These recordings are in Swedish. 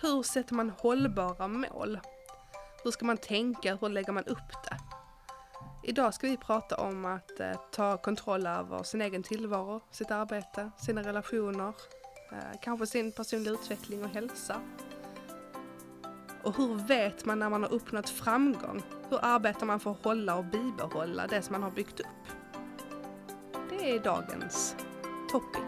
hur sätter man hållbara mål? Hur ska man tänka? Hur lägger man upp det? Idag ska vi prata om att eh, ta kontroll över sin egen tillvaro, sitt arbete, sina relationer, eh, kanske sin personliga utveckling och hälsa. Och hur vet man när man har uppnått framgång? Hur arbetar man för att hålla och bibehålla det som man har byggt upp? Det är dagens topic.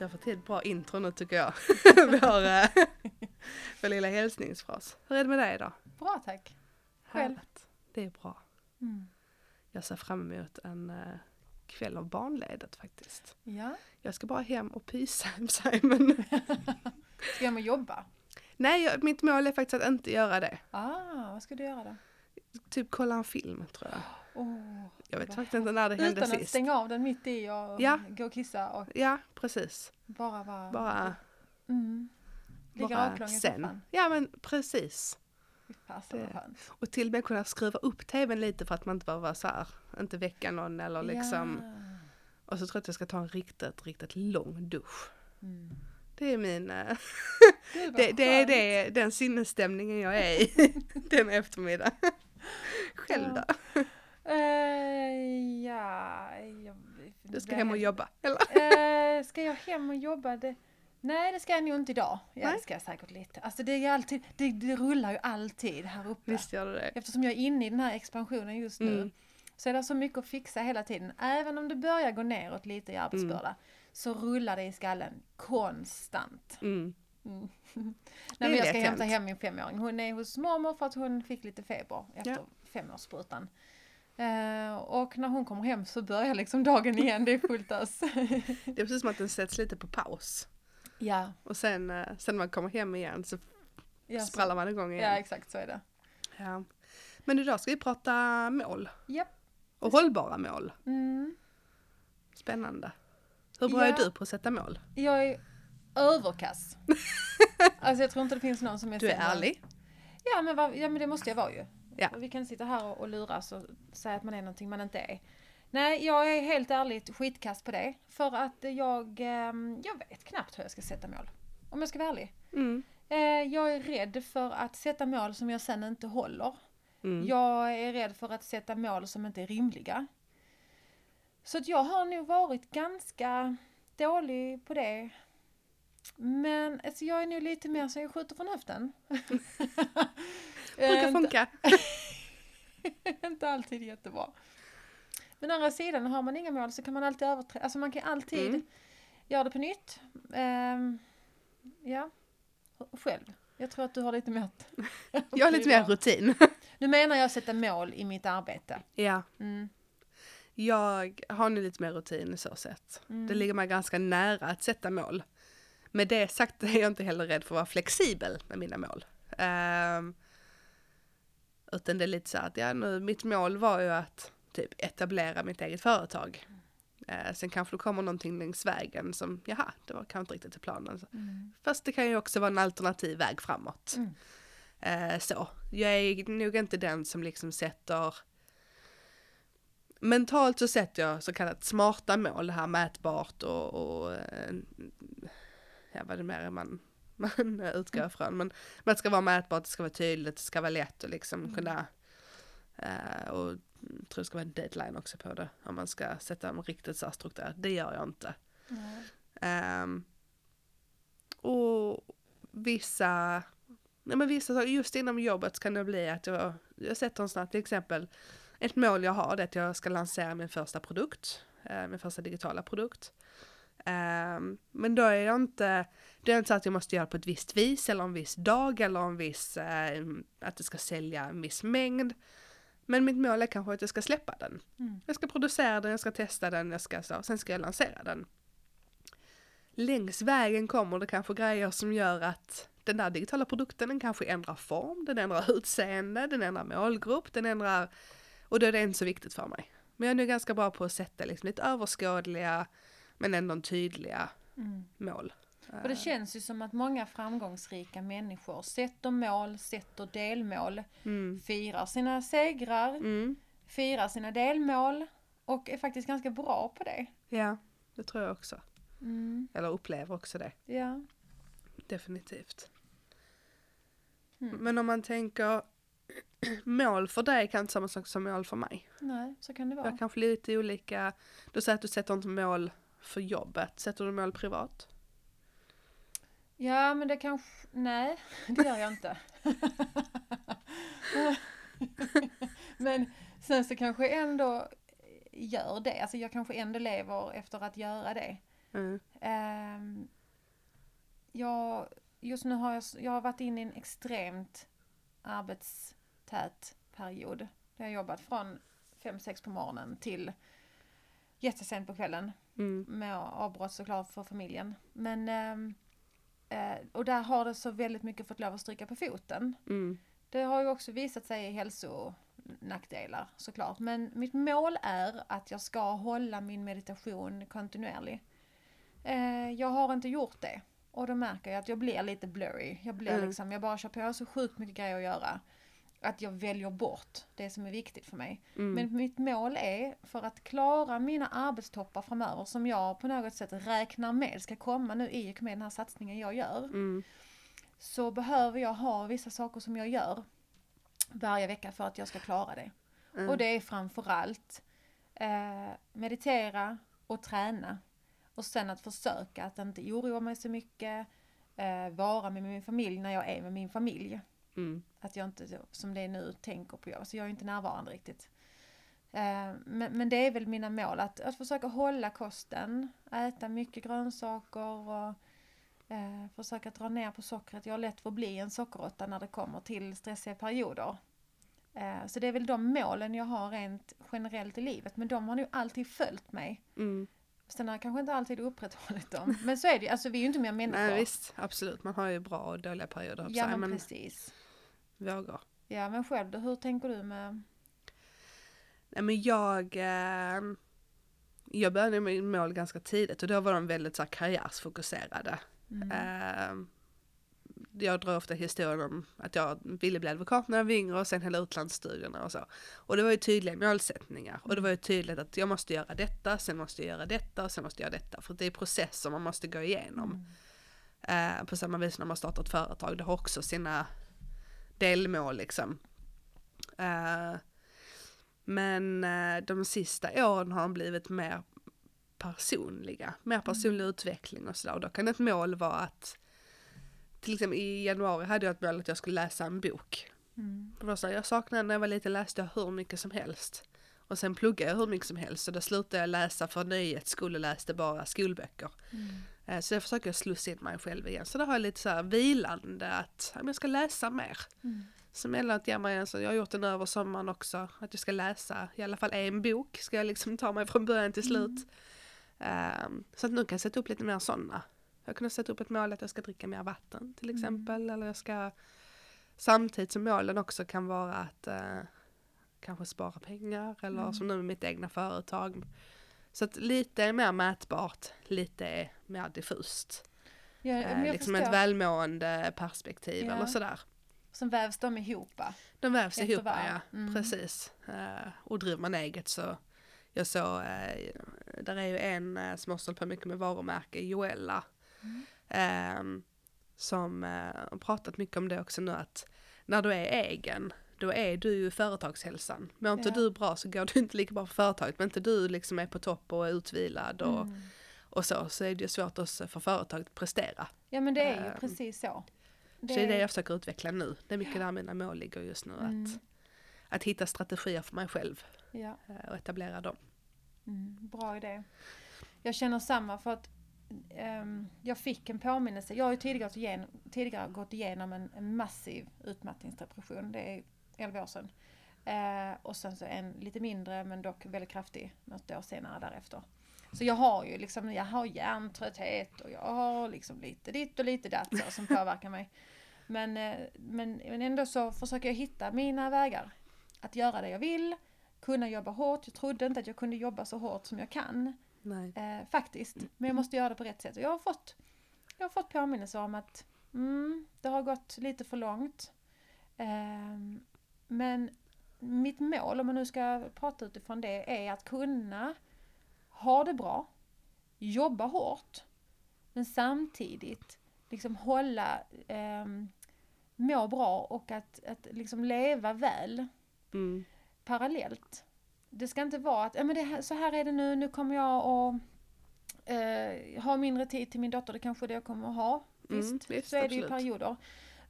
Du har fått till ett bra intro nu tycker jag. vår, eh, vår lilla hälsningsfras. Hur är det med dig idag? Bra tack! Själv? Härligt. Det är bra. Mm. Jag ser fram emot en eh, kväll av barnledigt faktiskt. Ja, Jag ska bara hem och pysa och sig, men ska jag med jobba? nej, jag, mitt mål är faktiskt att inte göra det. Ah, vad ska du göra då? Typ kolla en film tror jag. Oh, Jag vet faktiskt inte när det hände Utan att sist. stänga av den mitt i och Ja. gå och kissa och Ja, precis. bara vara... Bara, Mm. Ligga bara raklång i sen. soffan. Ja men precis. Det-. Och till och med kunna skruva upp tvn lite för att man inte behöver vara så här, inte väcka någon eller liksom. Ja. Och så tror jag att jag ska ta en riktigt, riktigt lång dusch. Mm. Det är min, eh, vad det, det är det, den sinnesstämningen jag är i den eftermiddag. Själv då? Eh, ja, jag, Du ska hem och jobba, eller? Eh, ska jag hem och jobba? Det, nej, det ska jag nog inte idag. Ja, Nej. det ska jag säkert lite. Alltså det, är alltid, det, det rullar ju alltid här uppe. Visst gör det det. Eftersom jag är inne i den här expansionen just nu Mm. så är det så mycket att fixa hela tiden. Även om det börjar gå neråt lite i arbetsbörda Mm. så rullar det i skallen konstant. Mm. Mm. Nej, jag ska hämta hem min femåring. Hon är hos mormor för att hon fick lite feber efter Ja. femårssprutan. Eh, och när hon kommer hem så börjar liksom dagen igen, det är fullt ös. Det är precis som att den sätts lite på paus. ja, Och sen, eh, sen när man kommer hem igen så ja, sprallar man igång ja, igen. exakt så är det. Ja. Men idag ska vi prata mål. Japp. Och hållbara mål. Mm. Spännande. Hur bra Ja. är du på att sätta mål? Jag är överkass. alltså jag tror inte det finns någon som är Du är sämre. ärlig. Ja men, ja men det måste jag vara ju. Ja. Vi kan sitta här och, och luras och säga att man är någonting man inte är. Nej, jag är helt ärligt skitkast på det. För att jag, ehm, jag vet knappt hur jag ska sätta mål. Om jag ska vara ärlig. Mm. Eh, jag är rädd för att sätta mål som jag sen inte håller. Mm. Jag är rädd för att sätta mål som inte är rimliga. Så att jag har nog varit ganska dålig på det. Men alltså, jag är nog lite mer så jag skjuter från höften. Brukar Eh, funka. inte alltid jättebra. Men å andra sidan, har man inga mål så kan man alltid överträda, alltså man kan alltid Mm. göra det på nytt. Ehm, ja, själv. Jag tror att du har lite mer... Jag har lite mer rutin. Nu menar jag sätta mål i mitt arbete. Ja, Mm. jag har nu lite mer rutin så sett. Mm. Det ligger mig ganska nära att sätta mål. Med det sagt är jag inte heller rädd för att vara flexibel med mina mål. Ehm, utan det är lite så att, ja nu, mitt mål var ju att typ etablera mitt eget företag. Eh, sen kanske det kommer någonting längs vägen som, jaha, det var kanske inte riktigt till planen. Mm. Fast det kan ju också vara en alternativ väg framåt. Mm. Eh, så, jag är nog inte den som liksom sätter Mentalt så sätter jag så kallat smarta mål, det här mätbart och, och eh, ja vad det mer är man, man utgår ifrån. Men, men det ska vara mätbart, det ska vara tydligt, det ska vara lätt och liksom Mm. kunna eh, och jag tror det ska vara en deadline också på det om man ska sätta en riktigt så strukturerat. Det gör jag inte. Ehm, och vissa, nej men vissa saker, just inom jobbet kan det bli att jag, jag sätter en sån här, till exempel, ett mål jag har det är att jag ska lansera min första produkt, eh, min första digitala produkt. Ehm, men då är jag inte, det är inte så att jag måste göra på ett visst vis eller en viss dag eller en viss, eh, att det ska sälja en viss mängd. Men mitt mål är kanske att jag ska släppa den. Mm. Jag ska producera den, jag ska testa den, jag ska så, sen ska jag lansera den. längs vägen kommer det kanske grejer som gör att den där digitala produkten den kanske ändrar form, den ändrar utseende, den ändrar målgrupp, den ändrar och då är det inte så viktigt för mig. Men jag är nu ganska bra på att sätta liksom lite överskådliga men ändå tydliga Mm. mål. Och det känns ju som att många framgångsrika människor sätter mål, sätter delmål, Mm. firar sina segrar, Mm. firar sina delmål och är faktiskt ganska bra på det. Ja, det tror jag också. Mm. Eller upplever också det. Ja. Definitivt. Mm. Men om man tänker mål för dig kan inte samma sak som mål för mig. Nej, så kan det Jag vara. kanske lite olika. Du säger att du sätter inte mål för jobbet. Sätter du mål privat? Ja, men det kanske... Nej, det gör jag inte. men sen så kanske ändå gör det. Alltså jag kanske ändå lever efter att göra det. Mm. Ehm, jag, just nu har jag, jag har varit inne i en extremt arbetstät period. Jag har jobbat från 5-6 på morgonen till jättesent på kvällen. Mm. Med avbrott såklart för familjen. Men, ehm, eh, och där har det så väldigt mycket fått lov att stryka på foten. Mm. Det har ju också visat sig i hälsonackdelar såklart. Men mitt mål är att jag ska hålla min meditation kontinuerlig. Eh, jag har inte gjort det. Och då märker jag att jag blir lite blurry. Jag blir Mm. liksom, jag bara kör på, så sjukt mycket grejer att göra. Att jag väljer bort det som är viktigt för mig. Mm. Men mitt mål är för att klara mina arbetstoppar framöver som jag på något sätt räknar med ska komma nu i och med den här satsningen jag gör Mm. så behöver jag ha vissa saker som jag gör varje vecka för att jag ska klara det. Mm. Och det är framförallt eh, meditera och träna. Och sen att försöka att inte oroa mig så mycket, eh, vara med min familj när jag är med min familj. Mm. Att jag inte, som det är nu, tänker på jag. Så jag är inte närvarande riktigt. Eh, men, men det är väl mina mål, att, att försöka hålla kosten, äta mycket grönsaker och eh, försöka dra ner på sockret. Jag har lätt för att bli en sockerråtta när det kommer till stressiga perioder. Eh, så det är väl de målen jag har rent generellt i livet, men de har nog alltid följt mig. Mm. Sen har jag kanske inte alltid upprätthållit dem. Men så är det ju, alltså vi är ju inte mer människor. Nej visst, absolut. Man har ju bra och dåliga perioder. ja men säga, precis. Men vågar. Ja men själv då, hur tänker du med Nej men jag, eh, jag började med mål ganska tidigt och då var de väldigt så här, karriärsfokuserade. Mm. Eh, jag drar ofta historien om att jag ville bli advokat när jag var yngre och sen hela utlandsstudierna och så. Och det var ju tydliga målsättningar och det var ju tydligt att jag måste göra detta, sen måste jag göra detta och sen måste jag göra detta. För det är processer man måste gå igenom. Mm. Eh, på samma vis när man startar ett företag, det har också sina delmål liksom. Eh, men eh, de sista åren har de blivit mer personliga, mer personlig utveckling och sådär. Och då kan ett mål vara att, till exempel i januari hade jag ett mål att jag skulle läsa en bok. Mm. Det var så här, jag saknade när jag var liten läste jag hur mycket som helst. Och sen pluggade jag hur mycket som helst så då slutade jag läsa för nöjets skull och läste bara skolböcker. Mm. Eh, Så jag försöker slussa in mig själv igen. Så då har jag lite så här vilande att jag ska läsa mer. Mm. Som emellanåt ger mig en så, jag har gjort det nu över sommaren också, att jag ska läsa i alla fall en bok, ska jag liksom ta mig från början till slut. Ehm, så att nu kan jag sätta upp lite mer sådana. Jag kunde sätta upp ett mål att jag ska dricka mer vatten till exempel, eller jag ska samtidigt som målen också kan vara att eh, kanske spara pengar eller Mm. som nu med mitt egna företag. Så att lite är mer mätbart, lite är mer diffust. Ja, Eh, liksom förstår. ett välmående perspektiv Ja. eller sådär. Sen vävs de ihop. De vävs Efter ihop ja, Mm. precis. Eh, och driver man eget så, jag såg, uh, där är ju en uh, som har hållit på mycket med varumärke, Joella, Mm. ehm, som har pratat mycket om det också nu att när du är egen, då är du ju företagshälsan. Mår inte Ja. du bra så går det inte lika bra för företaget, men inte du liksom är på topp och är utvilad och, Mm. och så, så är det ju svårt också för företaget att prestera. Ja men det är ju Ehm, precis så. Så det är det jag försöker utveckla nu. Det är mycket där mina mål ligger just nu. Mm. Att, att hitta strategier för mig själv Ja. eh, och etablera dem. Mm, bra idé. Jag känner samma för att ehm, jag fick en påminnelse. Jag har ju tidigare tidigare gått igenom en, en massiv utmattningsdepression. Det är 11 år sedan. Eh, och sen så en lite mindre men dock väldigt kraftig något år senare därefter. Så jag har ju liksom, jag har hjärntrötthet och jag har liksom lite ditt och lite datt så, som påverkar mig. Men, eh, men, men ändå så försöker jag hitta mina vägar. Att göra det jag vill, kunna jobba hårt. Jag trodde inte att jag kunde jobba så hårt som jag kan. Eh, faktiskt. Men jag måste göra det på rätt sätt. Och jag har fått, jag har fått påminnelse om att mm, det har gått lite för långt. Men mitt mål, om man nu ska prata utifrån det, är att kunna ha det bra, jobba hårt, men samtidigt liksom hålla, eh, må bra och att, att liksom leva väl Mm. parallellt. Det ska inte vara att, ja men det så här är det nu, nu kommer jag att eh, ha mindre tid till min dotter, det kanske är det jag kommer att ha. Mm, Visst, visst, så är det ju absolut. perioder.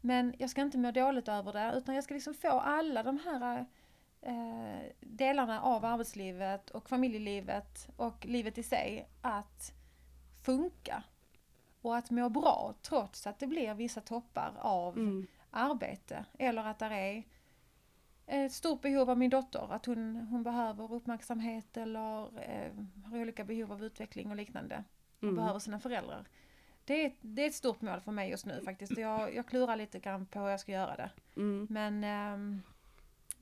Men jag ska inte må dåligt över det, utan jag ska liksom få alla de här eh, delarna av arbetslivet och familjelivet och livet i sig att funka. Och att må bra trots att det blir vissa toppar av Mm. arbete. Eller att det är ett stort behov av min dotter, att hon, hon behöver uppmärksamhet eller eh, har olika behov av utveckling och liknande. Och Mm. behöver sina föräldrar. Det är, det är ett stort mål för mig just nu faktiskt. Jag, jag klurar lite grann på hur jag ska göra det. Mm. Men ehm,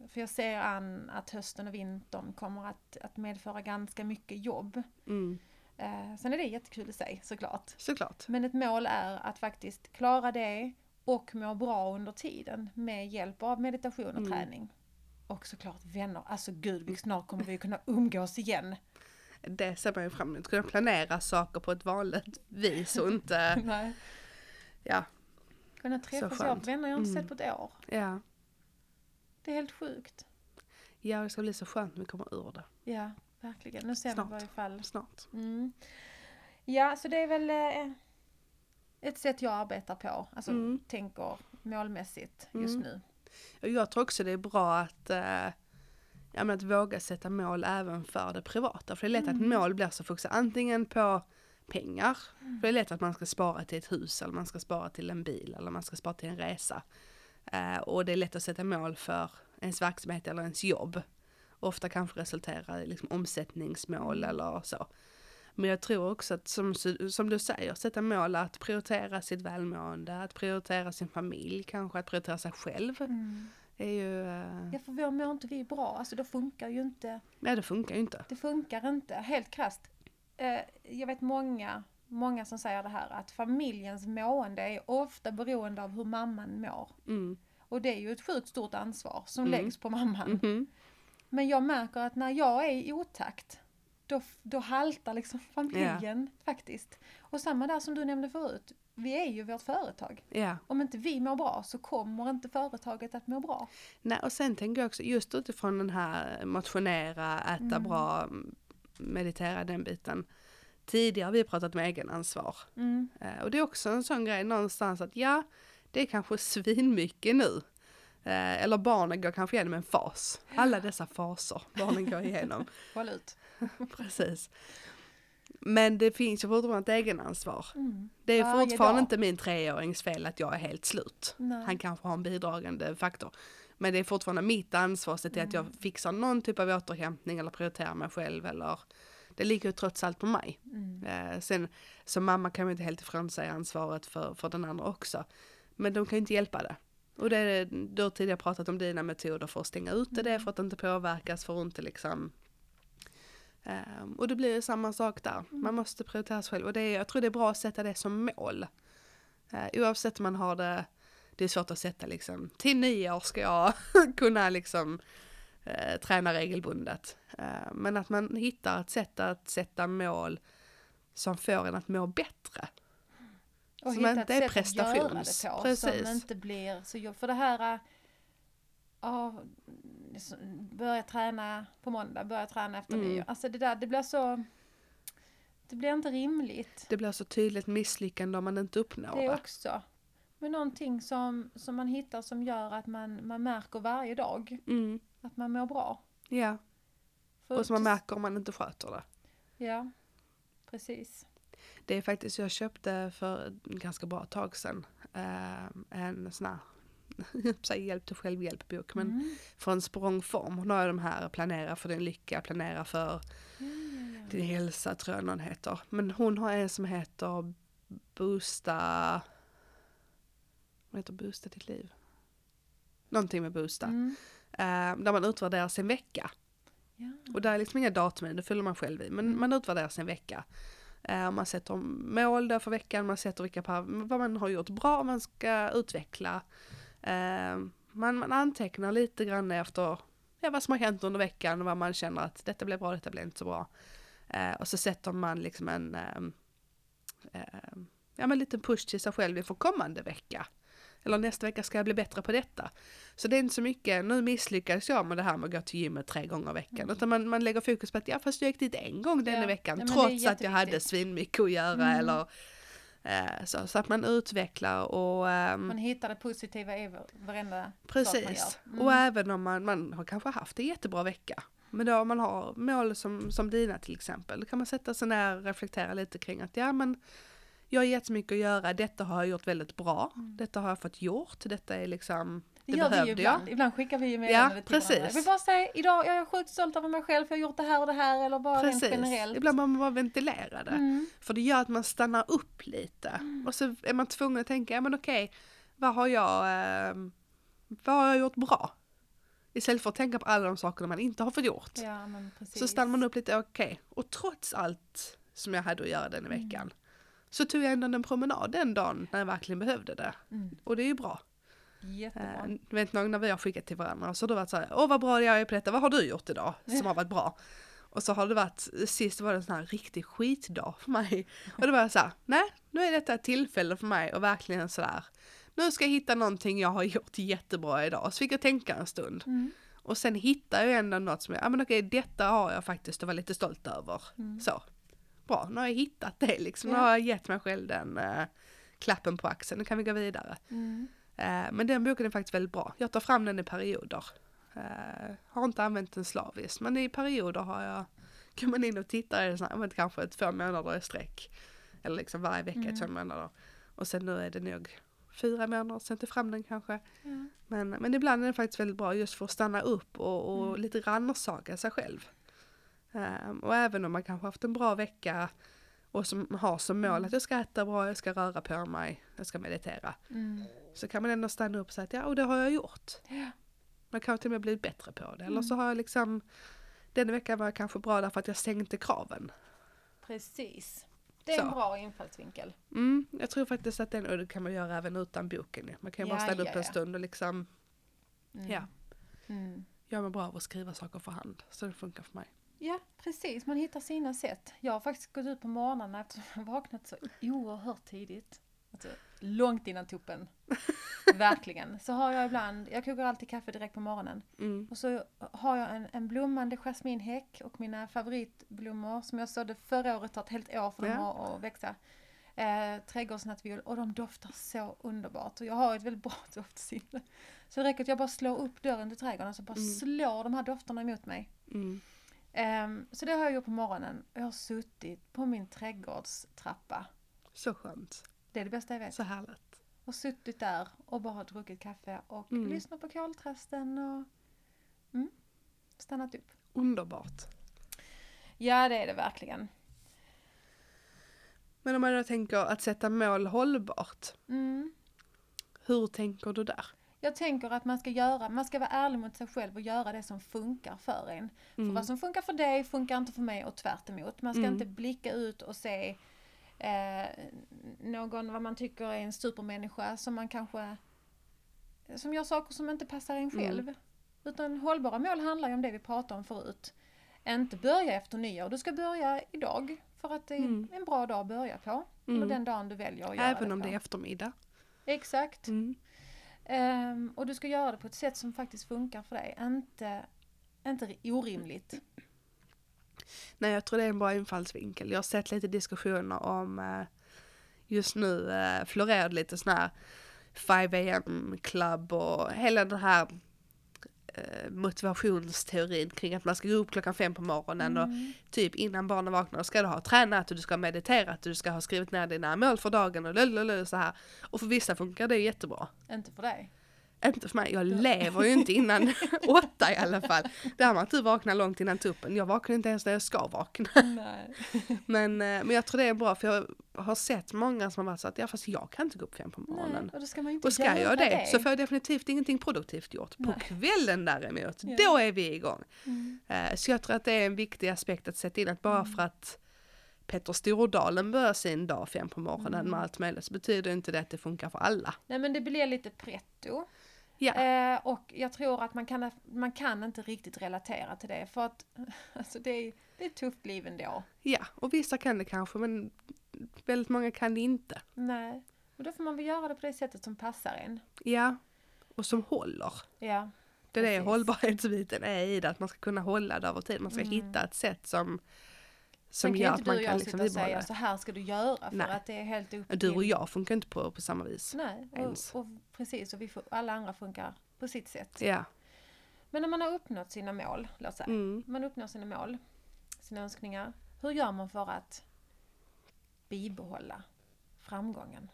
för jag ser an att hösten och vintern kommer att, att medföra ganska mycket jobb. Mm. Eh, sen är det jättekul i sig såklart. Såklart. Men ett mål är att faktiskt klara det och må bra under tiden med hjälp av meditation och Mm. träning. Och såklart vänner, alltså gud, vi- snart kommer vi kunna umgås igen. Det ser man ju fram emot. Kunna planera saker på ett vanligt vis och inte, Nej. ja, Kunna träffas, jag vänner jag inte Mm. sett på ett år. ja. Det är helt sjukt. Ja, det ska bli så skönt när vi kommer ur det. Ja, verkligen. Nu ser vi i Snart. varje fall. Snart. Mm. Ja, så det är väl eh, ett sätt jag arbetar på. Alltså Mm. tänker målmässigt just Mm. nu. Jag tror också det är bra att, eh, ja, men att våga sätta mål även för det privata. För det är lätt Mm. att mål blir så fokuserat antingen på pengar, för det är lätt att man ska spara till ett hus eller man ska spara till en bil eller man ska spara till en resa. Eh, och det är lätt att sätta mål för ens verksamhet eller ens jobb. Ofta kanske resulterar i liksom omsättningsmål eller så. Men jag tror också att som, som du säger, sätta mål att prioritera sitt välmående, att prioritera sin familj, kanske att prioritera sig själv. Mm. Är ju, eh, Ja, för vår mår inte vi bra, alltså då funkar ju inte, nej det funkar ju inte. det funkar inte, helt krasst. Eh, jag vet många, många som säger det här att familjens mående är ofta beroende av hur mamman mår. Mm. Och det är ju ett sjukt stort ansvar som Mm. läggs på mamman. Mhm. Men jag märker att när jag är i otakt, då, då haltar liksom familjen faktiskt. Och samma där som du nämnde förut, vi är ju vårt företag. Ja, Om inte vi mår bra så kommer inte företaget att må bra. nej och sen tänker jag också just utifrån den här motionera, äta Mm. bra, meditera den biten. Tidigare har vi pratat om egenansvar. Mm. Eh, och det är också en sån grej någonstans att ja, det är kanske svinmycket nu. Eh, eller barnen går kanske igenom en fas. Alla dessa faser barnen går igenom. Håll ut. Precis. Men det finns ju fortfarande ett egenansvar. Mm. Det är Varje fortfarande dag. inte min treårings fel att jag är helt slut. Nej. Han kanske har en bidragande faktor. Men det är fortfarande mitt ansvar att se till att jag Mm. fixar någon typ av återhämtning eller prioriterar mig själv eller det ligger ju trots allt på mig. Mm. Eh, sen som mamma kan man inte helt ifrån sig ansvaret för, för den andra också. Men de kan ju inte hjälpa det. Och det är, du har tidigare pratat om dina metoder för att stänga ute det, för att inte påverkas, för att inte liksom Ehm, och det blir samma sak där. Man måste prioritera sig själv. Och det är, jag tror det är bra att sätta det som mål. Uh, oavsett om man har det, det är svårt att sätta liksom, till nio år ska jag kunna liksom eh, träna regelbundet. Eh, men att man hittar ett sätt att sätta mål som får en att må bättre. Och Som hitta inte ett är att göra det på. precis. Som inte blir så. För det här, äh, ja, börja träna på måndag, börja träna efter Mm. nyår. Alltså det där, det blir så, det blir inte rimligt. Det blir så tydligt misslyckande om man inte uppnår Det det. också. Men någonting som, som man hittar som gör att man, man märker varje dag Mm, att man mår bra. ja, För och som man märker om man inte sköter det. Ja, precis. Det är faktiskt, jag köpte för ganska bra tag sedan eh, en sån här, hjälp till självhjälp-bok, men Mm. från språngform. Hon har ju de här planera för din lycka, planera för ja, Din hälsa tror jag någon heter. Men hon har en som heter Boosta... Vad heter Boosta ditt liv? Någonting med Boosta. Mm. Eh, där man utvärderar sin vecka. Ja. Och där är liksom inga datum det fyller man själv i. Men Mm. man utvärderar sin vecka. Eh, man sätter mål där för veckan, man sätter vilka par, vad man har gjort bra, man ska utveckla. Eh, man, man antecknar lite grann efter ja, vad som har hänt under veckan, vad man känner att detta blev bra, detta blev inte så bra. Eh, och så sätter man liksom en ehm, eh, ja, men liten push till sig själv inför kommande vecka. Eller nästa vecka ska jag bli bättre på detta. Så det är inte så mycket, nu misslyckades jag med det här med att gå till gymmet tre gånger i veckan. Mm. Utan man, man lägger fokus på att ja fast jag gick dit en gång denna Ja. veckan. Ja, trots att jag hade svinmycket att göra Mm. eller så, så att man utvecklar och ehm, Man hittar det positiva i varenda sak man Precis. gör. Mm. Och även om man, man har kanske haft en jättebra vecka. Men då om man har mål som, som dina till exempel, då kan man sätta sig ner och reflektera lite kring att ja men jag har jättemycket att göra, detta har jag gjort väldigt bra, Mm. detta har jag fått gjort, detta är liksom, det, Det gör vi ju behövde jag. ibland. Ibland skickar vi ju meddelanden till precis. varandra. Jag vill bara säga, idag jag är sjukt stolt över mig själv för jag har gjort det här och det här eller bara rent Precis, generellt. ibland behöver man bara ventilera det. Mm. För det gör att man stannar upp lite. Och så är man tvungen att tänka, ja men okej, vad har jag, eh, vad har jag gjort bra? Istället för att tänka på alla de sakerna man inte har fått gjort. Ja. Så stannar man upp lite, okej. Och trots allt som jag hade att göra den i Mm. veckan. Så tog jag ändå en promenad den dagen när jag verkligen behövde det. Mm. Och det är ju bra. Jättebra. Eh, vet någon när vi har skickat till varandra så har det varit så här, åh vad bra jag är på detta, vad har du gjort idag som har varit bra? Och så har det varit, sist var det en sån här riktig skitdag för mig. Och då var jag så här, nej nu är detta ett tillfälle för mig och verkligen sådär, nu ska jag hitta någonting jag har gjort jättebra idag. Så fick jag tänka en stund. Mm. Och sen hittar jag ändå något som jag, ja men okej detta har jag faktiskt att vara lite stolt över. Mm. Så. Bra, nu har jag hittat det liksom. Nu har jag gett mig själv den eh, klappen på axeln, nu kan vi gå vidare. Mm. Eh, men den boken är faktiskt väldigt bra. Jag tar fram den i perioder. Eh, har inte använt den slaviskt, men i perioder har jag, går man in och tittar i den så här, men kanske två månader i sträck. Eller liksom varje vecka Mm. två månader. Och sen nu är det nog fyra månader sen till fram den kanske. Ja. Men, men ibland är den faktiskt väldigt bra just för att stanna upp och, och Mm. lite rannsaka sig själv. Ehm, och även om man kanske haft en bra vecka och som har som mål att jag ska äta bra, jag ska röra på mig, jag ska meditera. Mm. Så kan man ändå stanna upp och säga att ja, och det har jag gjort. Ja. Man kan till och med blivit bättre på det. Eller Mm. så har jag liksom, den veckan var jag kanske bra därför att jag sänkte kraven. Precis. Det är en Så. bra infallsvinkel. Mm, jag tror faktiskt att den, och det kan man göra även utan boken. Man kan ju bara Ja, stanna ja, upp en ja. stund och liksom, Mm. ja, Mm. jag mår bra av att skriva saker för hand. Så det funkar för mig. Ja, precis. Man hittar sina sätt. Jag har faktiskt gått ut på morgnarna eftersom jag vaknat så oerhört tidigt. Alltså, långt innan tuppen. Verkligen. Så har jag ibland, jag kokar alltid kaffe direkt på morgonen. Mm. Och så har jag en, en blommande jasminhäck och mina favoritblommor som jag sådde förra året, tar ett helt år för dem Ja. att, att växa. Eh, trädgårdsnattviol och de doftar så underbart. Och jag har ett väldigt bra doftsinne. Så det räcker att jag bara slår upp dörren till trädgården så bara Mm. slår de här dofterna emot mig. Mm. Ehm, så det har jag gjort på morgonen. Jag har suttit på min trädgårdstrappa. Så skönt. Det är det bästa jag vet. Så härligt. Och suttit där och bara druckit kaffe och Mm. lyssnat på koltrasten och mm, stannat upp. Underbart. Ja, det är det verkligen. Men om man då tänker att sätta mål hållbart. Mm. Hur tänker du där? Jag tänker att man ska göra, man ska vara ärlig mot sig själv och göra det som funkar för en. För Mm. vad som funkar för dig funkar inte för mig och tvärt emot. Man ska Mm. inte blicka ut och se eh, någon, vad man tycker är en supermänniska som man kanske, som gör saker som inte passar en Mm. själv. Utan hållbara mål handlar ju om det vi pratade om förut. Inte börja efter nyår, du ska börja idag. För att det är Mm. en bra dag att börja på. Eller Mm. den dagen du väljer att göra Även det om på. det är eftermiddag. Exakt. Mm. Um, och du ska göra det på ett sätt som faktiskt funkar för dig. Inte, inte orimligt. Nej, jag tror det är en bra infallsvinkel. Jag har sett lite diskussioner om eh, just nu eh, florerar det lite sån här 5 am club och hela den här motivationsteorin kring att man ska gå upp klockan fem på morgonen och Mm. typ innan barnen vaknar ska du ha tränat och du ska ha mediterat och du ska ha skrivit ner dina mål för dagen och lullull så här. Och för vissa funkar det jättebra. Inte för dig. Inte för mig, jag lever ju inte innan åtta i alla fall. Där man inte vaknar långt innan tuppen. Jag vaknar inte ens när jag ska vakna. Nej. Men, eh, men jag tror det är bra för jag har sett många som har varit så att ja fast jag kan inte gå upp fem på morgonen. Nej, och då ska man inte Och ska jag det, så får jag definitivt ingenting produktivt gjort. På Nej. kvällen däremot, Ja. då är vi igång. Mm. Eh, Så jag tror att det är en viktig aspekt att sätta in att bara för att Petter Stordalen börjar sin dag fem på morgonen Mm. med allt möjligt så betyder inte det att det funkar för alla. Nej men det blir lite pretto. Ja, Eh, och jag tror att man kan, man kan inte riktigt relatera till det för att alltså det, är, det är ett tufft liv ändå. ja, och vissa kan det kanske men väldigt många kan det inte. Nej, och då får man väl göra det på det sättet som passar en. Ja, och som håller. Ja, Det är det hållbarhetsbiten är i det, att man ska kunna hålla det över tid. Man ska Mm. hitta ett sätt som, som kan gör att inte du man kan jag liksom sitta och säga så här ska du göra för Nej. att det är helt upp Du och till... jag funkar inte på, på samma vis. Nej, och, och precis och vi får, alla andra funkar på sitt sätt. Ja. Men när man har uppnått sina mål, låt säga, Mm. man uppnår sina mål, sina önskningar. Hur gör man för att bibehålla framgången?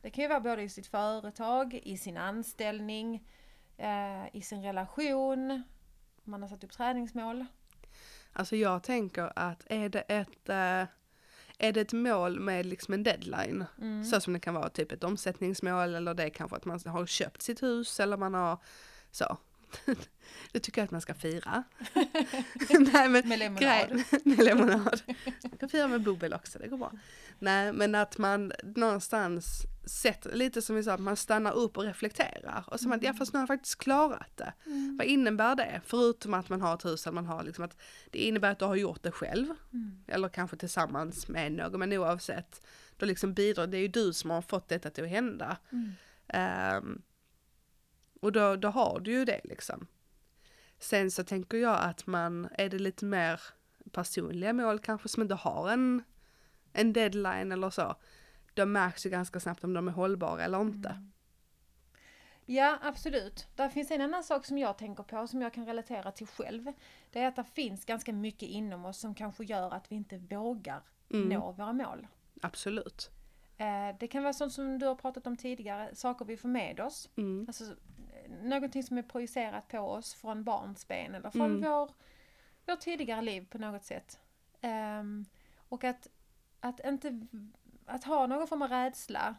Det kan ju vara både i sitt företag, i sin anställning, eh, i sin relation. Man har satt upp träningsmål. Alltså jag tänker att är det ett, eh, är det ett mål med liksom en deadline, Mm. så som det kan vara typ ett omsättningsmål eller det är kanske att man har köpt sitt hus eller man har så. Det tycker jag att man ska fira. Nej men Med lemonad. med lemonad. Man kan fira med bubbel också, det går bra. Nej men att man någonstans sätter, lite som vi sa, att man stannar upp och reflekterar. Och som att, ja fast nu har jag faktiskt klarat det. Mm. Vad innebär det? Förutom att man har ett hus, att man har liksom att det innebär att du har gjort det själv. Mm. Eller kanske tillsammans med någon, men oavsett. Då liksom bidrar, det är ju du som har fått detta till att hända. Mm. Ehm, och då, då har du ju det liksom. Sen så tänker jag att man, är det lite mer personliga mål kanske som inte har en, en deadline eller så. Då märks ju ganska snabbt om de är hållbara eller inte. Mm. Ja, absolut. Där finns en annan sak som jag tänker på som jag kan relatera till själv. Det är att det finns ganska mycket inom oss som kanske gör att vi inte vågar Mm. nå våra mål. Absolut. Eh, det kan vara sånt som du har pratat om tidigare, saker vi får med oss. Mm. Alltså någonting som är projicerat på oss från barnsben eller från Mm. vår, vår tidigare liv på något sätt. Ehm, och att, att inte att ha någon form av rädsla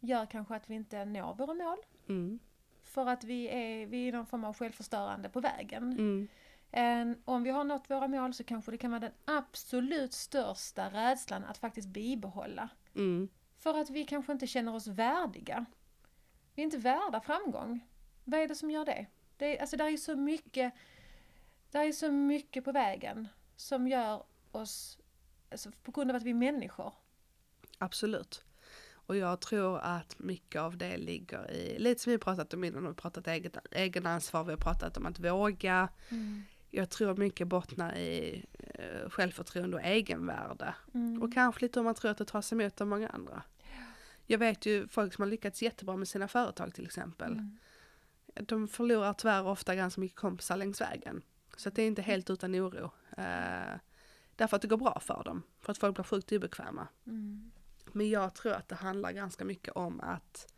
gör kanske att vi inte når våra mål. Mm. För att vi är, vi är någon form av självförstörande på vägen. Mm. En, om vi har nått våra mål så kanske det kan vara den absolut största rädslan att faktiskt bibehålla. Mm. För att vi kanske inte känner oss värdiga. Vi är inte värda framgång. Vad är det som gör det? det är, alltså där är så mycket, där är så mycket på vägen som gör oss, alltså på grund av att vi är människor. Absolut. Och jag tror att mycket av det ligger i, lite som vi pratat om innan, vi har pratat eget, egenansvar, vi har pratat om att våga. Jag tror mycket bottnar i eh, självförtroende och egenvärde. Mm. Och kanske lite om man tror att det tas emot av många andra. Jag vet ju folk som har lyckats jättebra med sina företag till exempel. Mm. De förlorar tyvärr ofta ganska mycket kompisar längs vägen. Så det är inte helt utan oro. Eh, därför att det går bra för dem. För att folk blir sjukt obekväma. Mm. Men jag tror att det handlar ganska mycket om att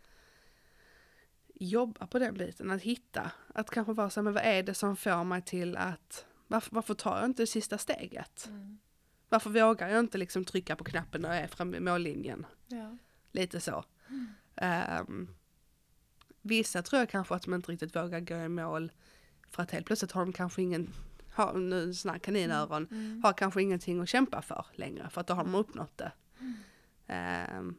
jobba på den biten, att hitta, att kanske vara så här, men vad är det som får mig till att, varför, varför tar jag inte det sista steget? Mm. Varför vågar jag inte liksom trycka på knappen när jag är framme i mållinjen? Ja. Lite så. Ehm, vissa tror jag kanske att de inte riktigt vågar gå i mål för att helt plötsligt har de kanske ingen, har nu här kaninöron, Mm. har kanske ingenting att kämpa för längre för att då har de uppnått det. Ehm,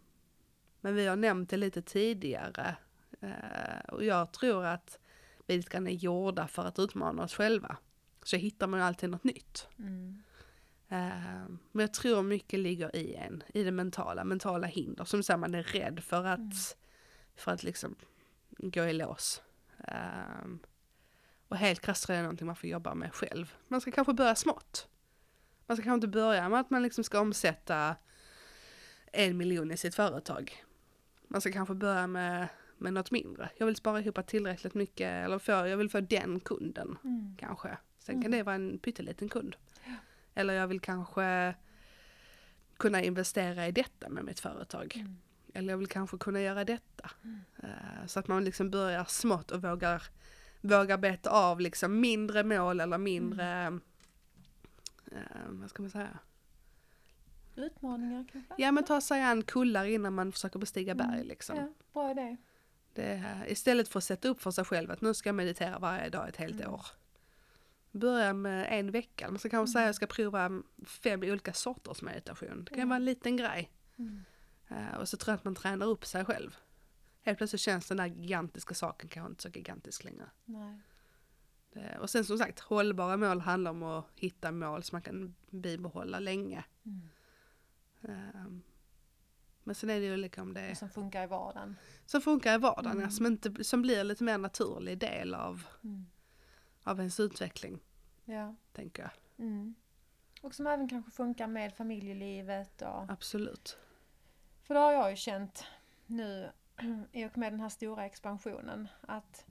men vi har nämnt det lite tidigare eh, och jag tror att vi lite grann är gjorda för att utmana oss själva. Så hittar man ju alltid något nytt. Mm. Ehm, men jag tror mycket ligger i en, i det mentala, mentala hinder. Som säger man är rädd för att, Mm. för att liksom gå i lås. Ehm, och helt krasst jag det är någonting man får jobba med själv. Man ska kanske börja smått. Man ska kanske inte börja med att man liksom ska omsätta en miljon i sitt företag. Man ska kanske börja med, med något mindre. Jag vill spara ihop tillräckligt mycket, eller få, jag vill få den kunden Mm. kanske. Sen Mm. kan det vara en pytteliten kund. Eller jag vill kanske kunna investera i detta med mitt företag. Mm. Eller jag vill kanske kunna göra detta. Mm. Eh, så att man liksom börjar smått och vågar, vågar beta av liksom mindre mål eller mindre, eh, vad ska man säga? Utmaningar kanske? Ja men ta sig an kullar innan man försöker bestiga berg Mm. liksom. Ja, bra idé. Det är, istället för att sätta upp för sig själv att nu ska jag meditera varje dag ett helt Mm. år. Börja med en vecka. Man ska kanske säga att jag ska prova fem olika sorters meditation. Det kan Ja. vara en liten grej. Mm. Eh, och så tror jag att man tränar upp sig själv. Helt plötsligt känns den där gigantiska saken kanske inte så gigantisk längre. Nej. Det, och sen som sagt, hållbara mål handlar om att hitta mål som man kan bibehålla länge. Mm. Eh, men sen är det ju olika om det är, som funkar i vardagen. som funkar i vardagen, Mm. ja, som, inte, som blir lite mer naturlig del av, Mm. av ens utveckling, Ja. tänker jag. Mm. Och som även kanske funkar med familjelivet och Absolut. För det har jag ju känt nu i och med den här stora expansionen att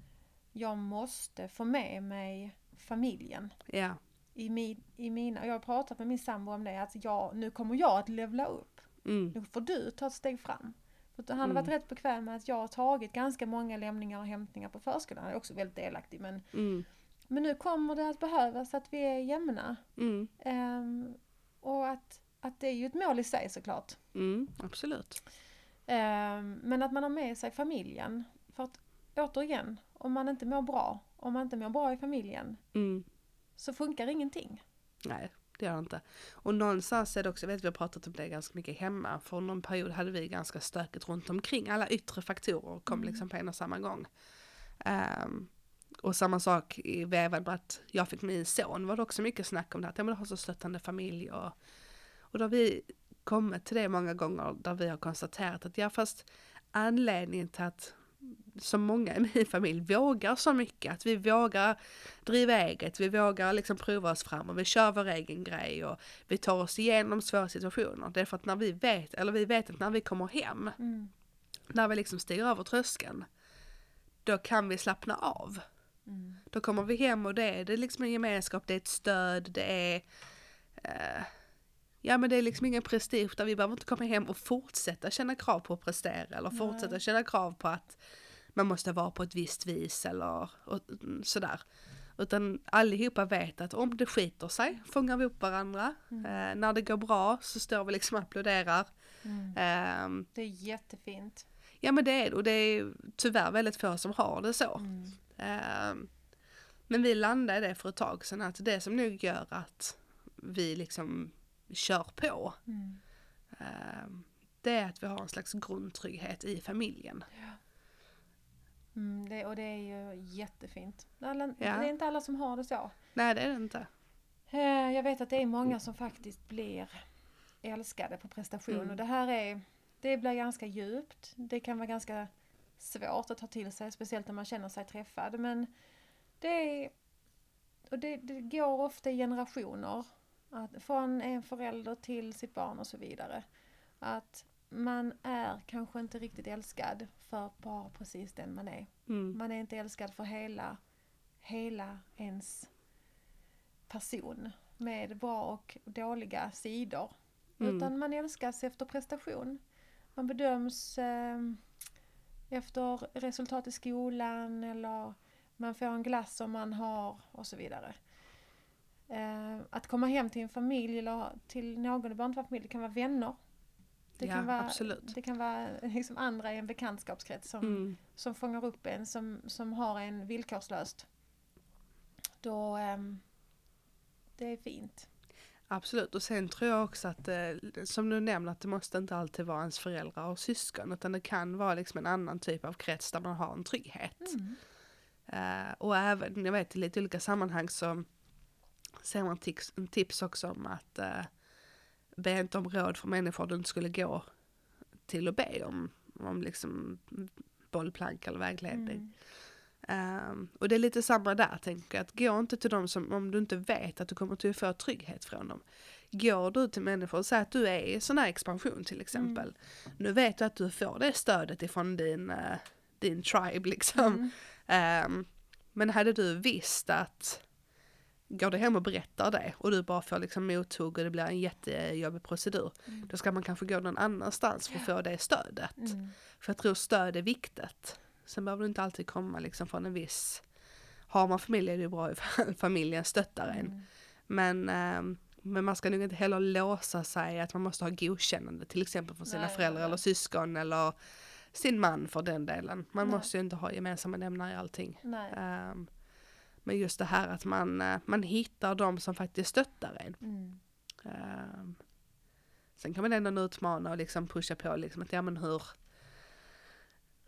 jag måste få med mig familjen Ja, i, min, i mina, jag har pratat med min sambo om det, att jag, nu kommer jag att levla upp. mm. Nu får du ta ett steg fram. För han har Mm. varit rätt bekväm med att jag har tagit ganska många lämningar och hämtningar på förskolan. Han är också väldigt delaktig men, Mm. men nu kommer det att behövas att vi är jämna. Ehm, och att, att det är ju ett mål i sig såklart. Mm. Absolut. Ehm, men att man har med sig familjen. För att återigen, om man inte mår bra, om man inte mår bra i familjen, Mm. så funkar ingenting. Nej, det gör det inte. Och någonstans är det också, jag vet vi har pratat om det ganska mycket hemma, för någon period hade vi ganska stökigt runt omkring. Alla yttre faktorer kom Mm. liksom på en och samma gång. Ehm, och samma sak i vevan med att jag fick min son var det också mycket snack om det, att ja, men du har så stöttande familj och, och då har vi kommit till det många gånger där vi har konstaterat att ja fast anledningen till att så många i min familj vågar så mycket, att vi vågar driva eget, vi vågar liksom prova oss fram och vi kör vår egen grej och vi tar oss igenom svåra situationer. Det är för att när vi vet, eller vi vet att när vi kommer hem, Mm. när vi liksom stiger över tröskeln, då kan vi slappna av. Mm. Då kommer vi hem och det är, det är liksom en gemenskap, det är ett stöd, det är eh, Ja men det är liksom ingen prestige där vi behöver inte komma hem och fortsätta känna krav på att prestera eller Nej. fortsätta känna krav på att man måste vara på ett visst vis eller och, sådär. Utan allihopa vet att om det skiter sig fångar vi upp varandra. Mm. Eh, när det går bra så står vi liksom och applåderar. Mm. Ehm, Det är jättefint. ja men det är det och det är tyvärr väldigt få som har det så. Mm. Ehm, men vi landade i det för ett tag sedan att det som nog gör att vi liksom kör på Mm. ehm, det är att vi har en slags grundtrygghet i familjen. Mm, det, och det är ju jättefint. Alla, Ja. Det är inte alla som har det så. Nej det är det inte. Eh, Jag vet att det är många som faktiskt blir älskade på prestation Mm. och det här är, det blir ganska djupt. Det kan vara ganska svårt att ta till sig, speciellt när man känner sig träffad. Men det är, och det, det går ofta i generationer. Att, från en förälder till sitt barn och så vidare. Att man är kanske inte riktigt älskad för bara precis den man är. Mm. Man är inte älskad för hela, hela ens person med bra och dåliga sidor. Mm. Utan man älskas efter prestation. Man bedöms eh, efter resultat i skolan eller man får en glass som man har och så vidare. Eh, att komma hem till en familj eller till någon i barnfamilj, det kan vara vänner. Det Ja, kan vara, absolut. Det kan vara liksom andra i en bekantskapskrets som, Mm. som fångar upp en, som, som har en villkorslöst. Då, ehm, det är fint. Absolut och sen tror jag också att eh, som du nämner att det måste inte alltid vara ens föräldrar och syskon utan det kan vara liksom en annan typ av krets där man har en trygghet. Mm. Eh, och även, jag vet i lite olika sammanhang så ser man tips, en tips också om att uh, be inte om råd för människor du inte skulle gå till och be om, om liksom bollplank eller vägledning. Mm. Ehm, och det är lite samma där tänker jag, att gå inte till dem som, om du inte vet att du kommer till att få trygghet från dem. Går du till människor och säger att du är i sån här expansion till exempel. Nu vet du att du får det stödet ifrån din, eh, din tribe liksom. Mm. Ehm, men hade du visst att går du hem och berättar det och du bara får liksom mothugg och det blir en jättejobbig procedur. Mm. Då ska man kanske gå någon annanstans för att få det stödet. Mm. För jag tror stöd är viktigt. Sen behöver det inte alltid komma liksom från en viss... Har man familj är det bra ifall familjen stöttar en. Mm. Men, ehm, men man ska nog inte heller låsa sig att man måste ha godkännande till exempel från sina Nej, föräldrar nej. eller syskon eller sin man för den delen. Man Nej. måste ju inte ha gemensamma nämnare i allting. Nej. Men just det här att man, eh, man hittar de som faktiskt stöttar en. Mm. Ehm, sen kan man ändå utmana och liksom pusha på liksom att ja men hur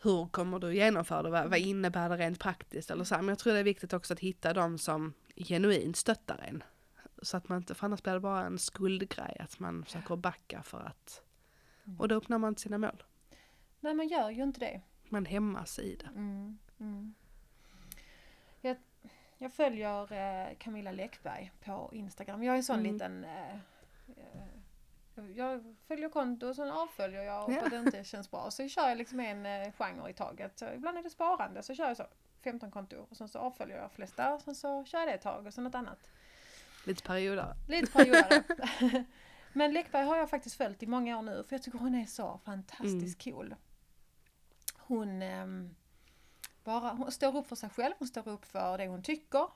hur kommer du genomföra det? Vad, vad innebär det rent praktiskt? Eller så här. Men jag tror det är viktigt också att hitta de som genuint stöttar en. Så att man inte, för annars blir det bara en skuldgrej att man försöker backa för att Mm. och då uppnår man inte sina mål. Nej, man gör ju inte det. Man hämmas i det. Mm, mm. Jag, följer eh, Camilla Läckberg på Instagram. Jag är en sån Mm. liten... Eh, eh, jag följer konto och sen avföljer jag Ja. för att det inte känns bra. Så kör jag liksom en eh, genre i taget. Så ibland är det sparande så kör jag så 15 kontor och sen så avföljer jag flesta och sen så kör jag det ett tag och sen något annat. Lite perioder. Lite perioder. Men Läckberg har jag faktiskt följt i många år nu för jag tycker hon är så fantastiskt cool. Hon, ehm, bara, hon står upp för sig själv, hon står upp för det hon tycker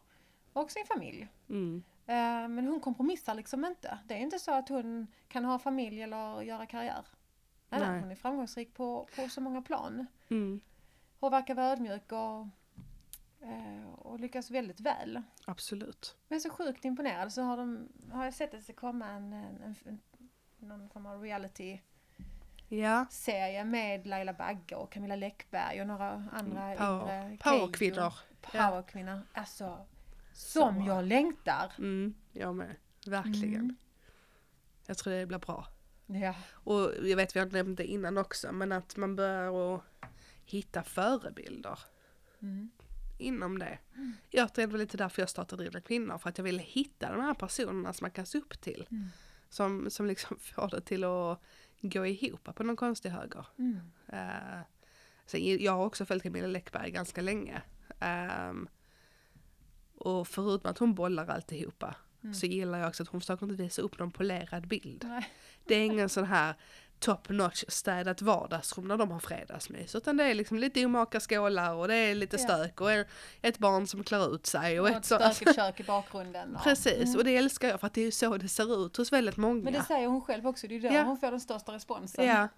och sin familj. Mm. Eh, men hon kompromissar liksom inte. Det är inte så att hon kan ha familj eller göra karriär. Nej, nej. Hon är framgångsrik på, på så många plan. Mm. Hon verkar vara ödmjuk och, eh, och lyckas väldigt väl. Absolut. Men så sjukt imponerad så har, de, har jag sett att det ska komma en, en, en, någon form av reality-serie Ja. med Laila Bagge och Camilla Läckberg och några andra Mm, Power, yngre powerkvinnor. Ja. Powerkvinnor. Alltså, som bra. jag längtar! Mm, jag med. Verkligen. Mm. Jag tror det blir bra. Ja. Och jag vet vi har nämnt det innan också, men att man börjar att hitta förebilder Mm. inom det. Jag tror det var lite därför jag startade Drivna Kvinnor, för att jag ville hitta de här personerna som man kan se upp till. Mm. Som, som liksom får det till att gå ihop på någon konstig höger. Mm. Uh, sen, jag har också följt Camilla Läckberg ganska länge. Ehm, och förutom att hon bollar alltihopa Mm. så gillar jag också att hon försöker inte visa upp någon polerad bild. Nej. Det är ingen sån här top notch städat vardagsrum när de har fredagsmys. Utan det är liksom lite omaka skålar och det är lite Ja. stök och ett barn som klär ut sig. Och Och ett ett så, stökigt kök i bakgrunden. och- Precis, Mm. och det älskar jag för att det är ju så det ser ut hos väldigt många. Men det säger hon själv också, det är där Ja. hon får den största responsen. ja,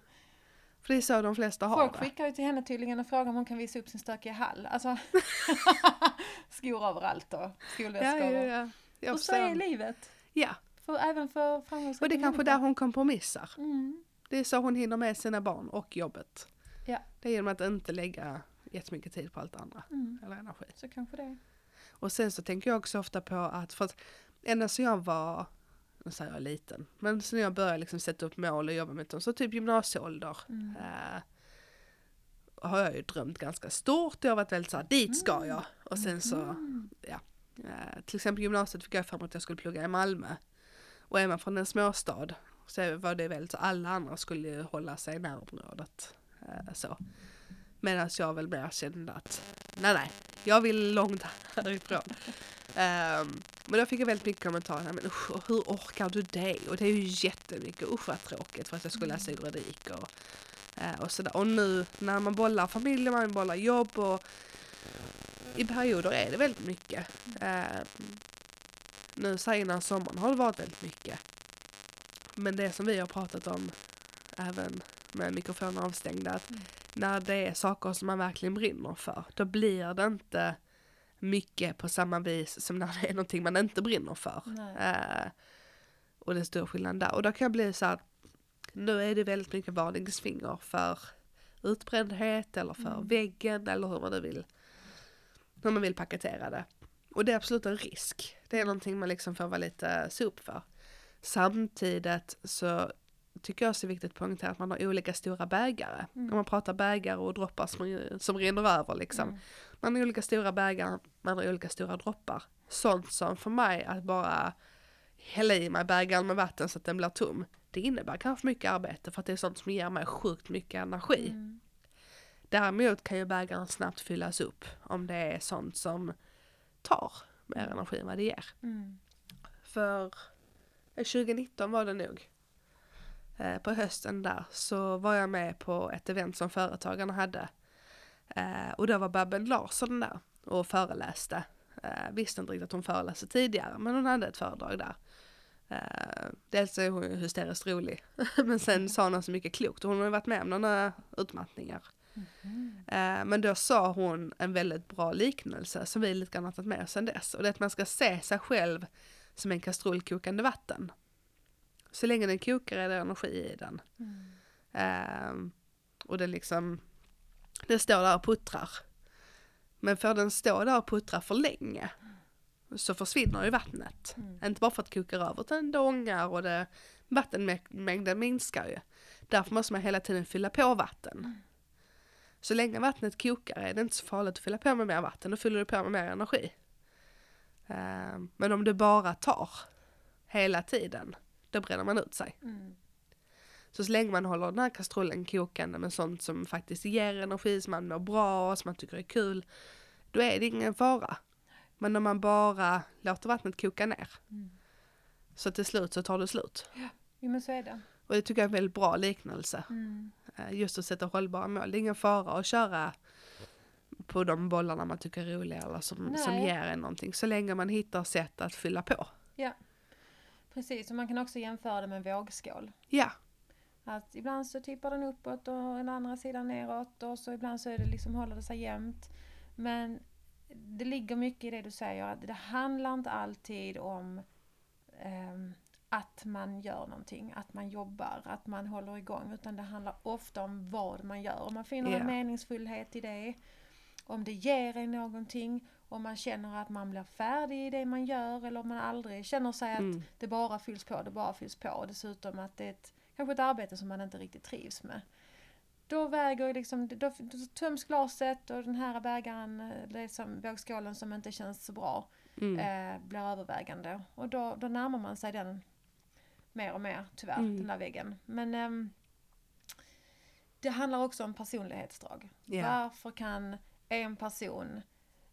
för det är så de flesta har Folk det. skickar ju till henne tydligen och frågar om hon kan visa upp sin stökiga hall. Alltså, skor överallt och skolväskor. Ja, ja, och- ja. Och så är livet. Ja, För, även för framgångsrika och det är kanske där hon kompromissar. Mm. Det är så hon hinner med sina barn och jobbet. Ja. Det är genom att inte lägga jättemycket tid på allt andra. Mm. Eller energi. Så kanske det. Och sen så tänker jag också ofta på att, för att ända så jag var, nu säger jag liten, men sen jag började liksom sätta upp mål och jobba med dem, så typ gymnasieålder, Mm. eh, har jag ju drömt ganska stort. Jag har varit väldigt såhär, dit ska jag. Och sen så, Mm. ja. Eh, till exempel gymnasiet fick jag fram att jag skulle plugga i Malmö. Och är man från en småstad så var det väldigt så alla andra skulle hålla sig i närområdet. Eh, så. Medan jag väl mer kände att nej nej, jag vill långt härifrån. Ehm, men då fick jag väldigt mycket kommentarer, "Nej, men usch, och hur orkar du det? Och det är ju jättemycket, usch vad tråkigt för att jag skulle läsa juridik och, eh, och sådär. Och nu när man bollar familj, man bollar jobb och i perioder är det väldigt mycket. Ehm, nu innan sommaren har det varit väldigt mycket. Men det som vi har pratat om även med mikrofoner avstängda, att Mm. när det är saker som man verkligen brinner för, då blir det inte mycket på samma vis som när det är någonting man inte brinner för. Eh, och det är stor skillnad där. Och då kan jag bli så här, nu är det väldigt mycket varningsfinger för utbrändhet eller för Mm. väggen eller hur man nu vill, hur man vill paketera det. Och det är absolut en risk. Det är någonting man liksom får vara lite upp för. Samtidigt så tycker jag så är viktigt att poängtera att man har olika stora bägare. Mm. Om man pratar bägare och droppar som, som rinner över liksom. Mm. Man har olika stora bägare, man har olika stora droppar. Sånt som för mig att bara hälla i mig bägaren med vatten så att den blir tom. Det innebär kanske mycket arbete för att det är sånt som ger mig sjukt mycket energi. Mm. Däremot kan ju bägaren snabbt fyllas upp om det är sånt som tar mer energi än vad det ger. Mm. För 2019 var det nog. Eh, på hösten där så var jag med på ett event som Företagarna hade. Eh, och då var Babben Larsson där och föreläste. Eh, visste inte riktigt att hon föreläste tidigare men hon hade ett föredrag där. Eh, dels är hon hysteriskt rolig men sen sa hon så mycket klokt och hon har ju varit med om några utmattningar. Eh, men då sa hon en väldigt bra liknelse som vi lite grann har tagit med oss sedan dess. Och det är att man ska se sig själv som en kastrull kokande vatten. Så länge den kokar är det energi i den. Mm. Eh, och den liksom, den står där och puttrar. Men får den stå där och puttra för länge så försvinner ju vattnet. Mm. Inte bara för att det kokar över utan det ångar och det, vattenmängden minskar ju. Därför måste man hela tiden fylla på vatten. Så länge vattnet kokar är det inte så farligt att fylla på med mer vatten, då fyller du på med mer energi. Eh, Men om du bara tar hela tiden, då bränner man ut sig. Mm. Så så länge man håller den här kastrullen kokande med sånt som faktiskt ger energi, som man mår bra av, som man tycker är kul, då är det ingen fara. Men om man bara låter vattnet koka ner, Mm. så till slut så tar det slut. Jo men så är det. Och det tycker jag är en väldigt bra liknelse. Mm. Eh, Just att sätta hållbara mål. Det är ingen fara att köra på de bollarna man tycker är roliga eller som, som ger en någonting. Så länge man hittar sätt att fylla på. Precis, och man kan också jämföra det med en vågskål. Ja, Att ibland så tippar den uppåt och den andra sidan neråt och så ibland så är det liksom, håller det sig jämnt. Men det ligger mycket i det du säger, att det handlar inte alltid om ehm, att man gör någonting, att man jobbar, att man håller igång, utan det handlar ofta om vad man gör. Om man finner Ja. en meningsfullhet i det, om det ger en någonting, om man känner att man blir färdig i det man gör eller om man aldrig känner sig att Mm. det bara fylls på, det bara fylls på. Och dessutom att det är ett, kanske ett arbete som man inte riktigt trivs med. Då väger liksom, då, då töms glaset och den här bägaren, eh, det som, vågskålen som inte känns så bra, mm. eh, blir övervägande. Och då, då närmar man sig den mer och mer, tyvärr, Mm. den där väggen. Men ehm, det handlar också om personlighetsdrag. ja. Varför kan en person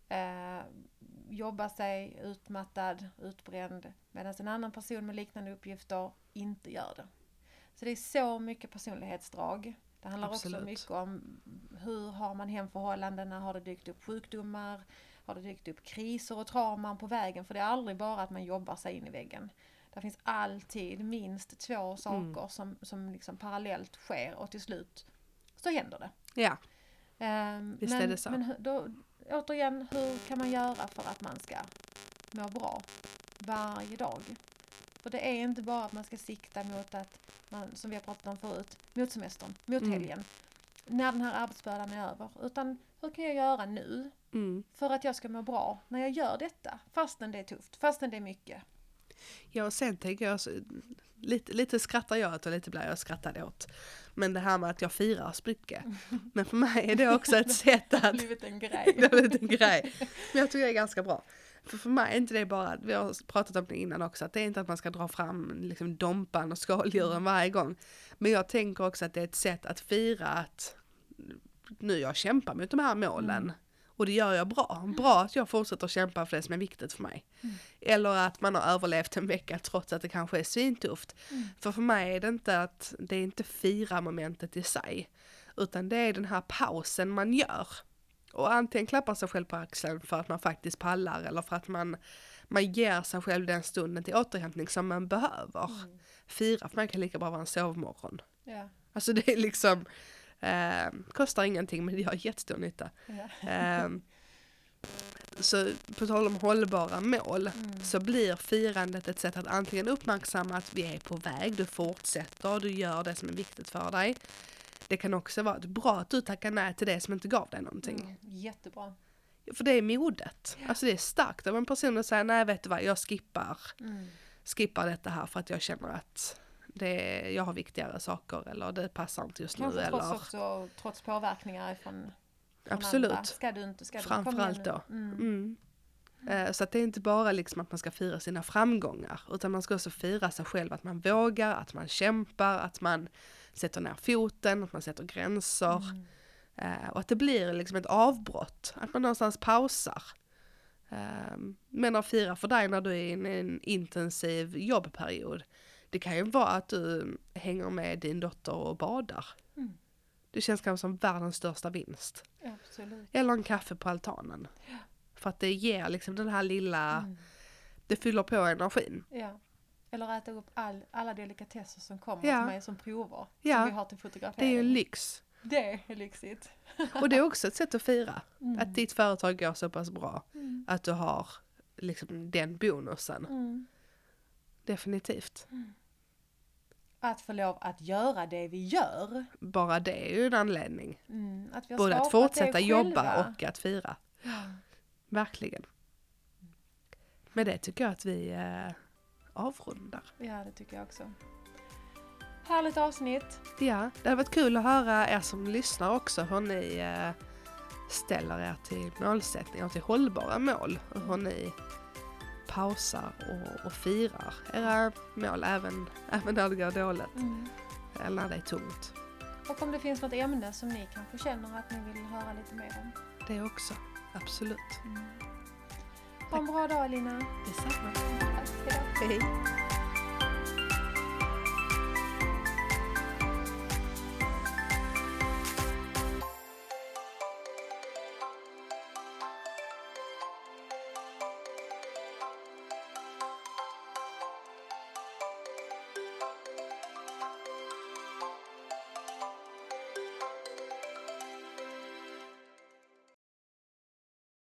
eh, jobba sig utmattad, utbränd medan en annan person med liknande uppgifter inte gör det? Så det är så mycket personlighetsdrag. Det handlar också Absolut. mycket om hur har man hemförhållandena, har det dykt upp sjukdomar, har det dykt upp kriser och trauman på vägen? För det är aldrig bara att man jobbar sig in i väggen. Det finns alltid minst två saker som, som liksom parallellt sker och till slut så händer det. ja. Ehm, Visst men, är det så. Men då, återigen, hur kan man göra för att man ska må bra varje dag? För det är inte bara att man ska sikta mot att, man, som vi har pratat om förut, mot semestern, mot Mm. helgen, när den här arbetsbördan är över. Utan hur kan jag göra nu Mm. för att jag ska må bra när jag gör detta? Fastän det är tufft, fastän det är mycket. Ja, och sen tänker jag, lite, lite skrattar jag åt och lite blir jag skrattad åt. Men det här med att jag firar så mycket. Men för mig är det också ett sätt Det har att blivit en grej. det är en grej. Men jag tycker det är ganska bra. För för mig är inte det bara, vi har pratat om det innan också, att det är inte att man ska dra fram liksom dompan och skaldjuren varje gång. Men jag tänker också att det är ett sätt att fira att nu jag kämpar mot de här målen. Mm. Och det gör jag bra. Bra att jag fortsätter kämpa för det som är viktigt för mig. Mm. Eller att man har överlevt en vecka trots att det kanske är svintufft. Mm. För för mig är det inte att, det är inte fira momentet i sig. Utan det är den här pausen man gör. Och antingen klappar sig själv på axeln för att man faktiskt pallar eller för att man, man ger sig själv den stunden till återhämtning som man behöver. Mm. Fira för mig kan lika bra vara en sovmorgon. Ja, Alltså det är liksom, eh, kostar ingenting men det gör jättestor nytta. Eh, så på tal om hållbara mål Mm. så blir firandet ett sätt att antingen uppmärksamma att vi är på väg, du fortsätter, du gör det som är viktigt för dig. Det kan också vara bra att du tackar nej till det som inte gav dig någonting. Mm. Jättebra. För det är modet. Alltså det är starkt av en person att säga nej vet du vad, jag skippar, Mm. skippar detta här för att jag känner att det, jag har viktigare saker eller det passar inte just Kanske nu. trots Eller, också, trots påverkningar från, från absolut. andra. Ska du inte, ska du Framförallt då. Mm. Mm. Eh, Så att det är inte bara liksom att man ska fira sina framgångar utan man ska också fira sig själv, att man vågar, att man kämpar, att man sätter ner foten, att man sätter gränser Mm. eh, och att det blir liksom ett avbrott, att man någonstans pausar. Ehm, Men att fira för dig när du är i en intensiv jobbperiod, det kan ju vara att du hänger med din dotter och badar. Mm. Det känns kanske som världens största vinst. Absolut. Eller en kaffe på altanen. För att det ger liksom den här lilla, Mm. det fyller på energin. Ja. Eller äta upp all, alla delikatesser som kommer Ja. till mig som prover. Ja. Som vi har till Det fotografering. är ju lyx. Det är lyxigt. Och det är också ett sätt att fira. Mm. Att ditt företag går så pass bra. Mm. Att du har liksom den bonusen. Mm. Att få lov att göra det vi gör. Bara det är ju en anledning. Mm. Att Både att fortsätta jobba själva. och att fira. Ja. Verkligen. Med det tycker jag att vi eh, avrundar. Ja, det tycker jag också. Härligt avsnitt. Ja, det hade varit kul att höra er som lyssnar också hur ni eh, ställer er till målsättningar till hållbara mål. Och hur ni pausar och, och firar era mål även, även när det går dåligt. Mm. Eller när det är tungt. Och om det finns något ämne som ni kanske känner att ni vill höra lite mer om. Det också. Absolut. Mm. Ha en bra dag Lina. Detsamma. Tack, hejdå. Hej.